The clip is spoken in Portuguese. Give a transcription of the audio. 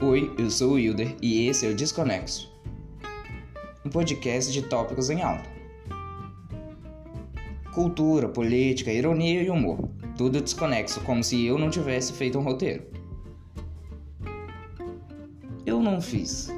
Oi, eu sou o Wilder e esse é o Desconexo, um podcast de tópicos em alta. Cultura, política, ironia e humor, tudo desconexo, como se eu não tivesse feito um roteiro. Eu não fiz.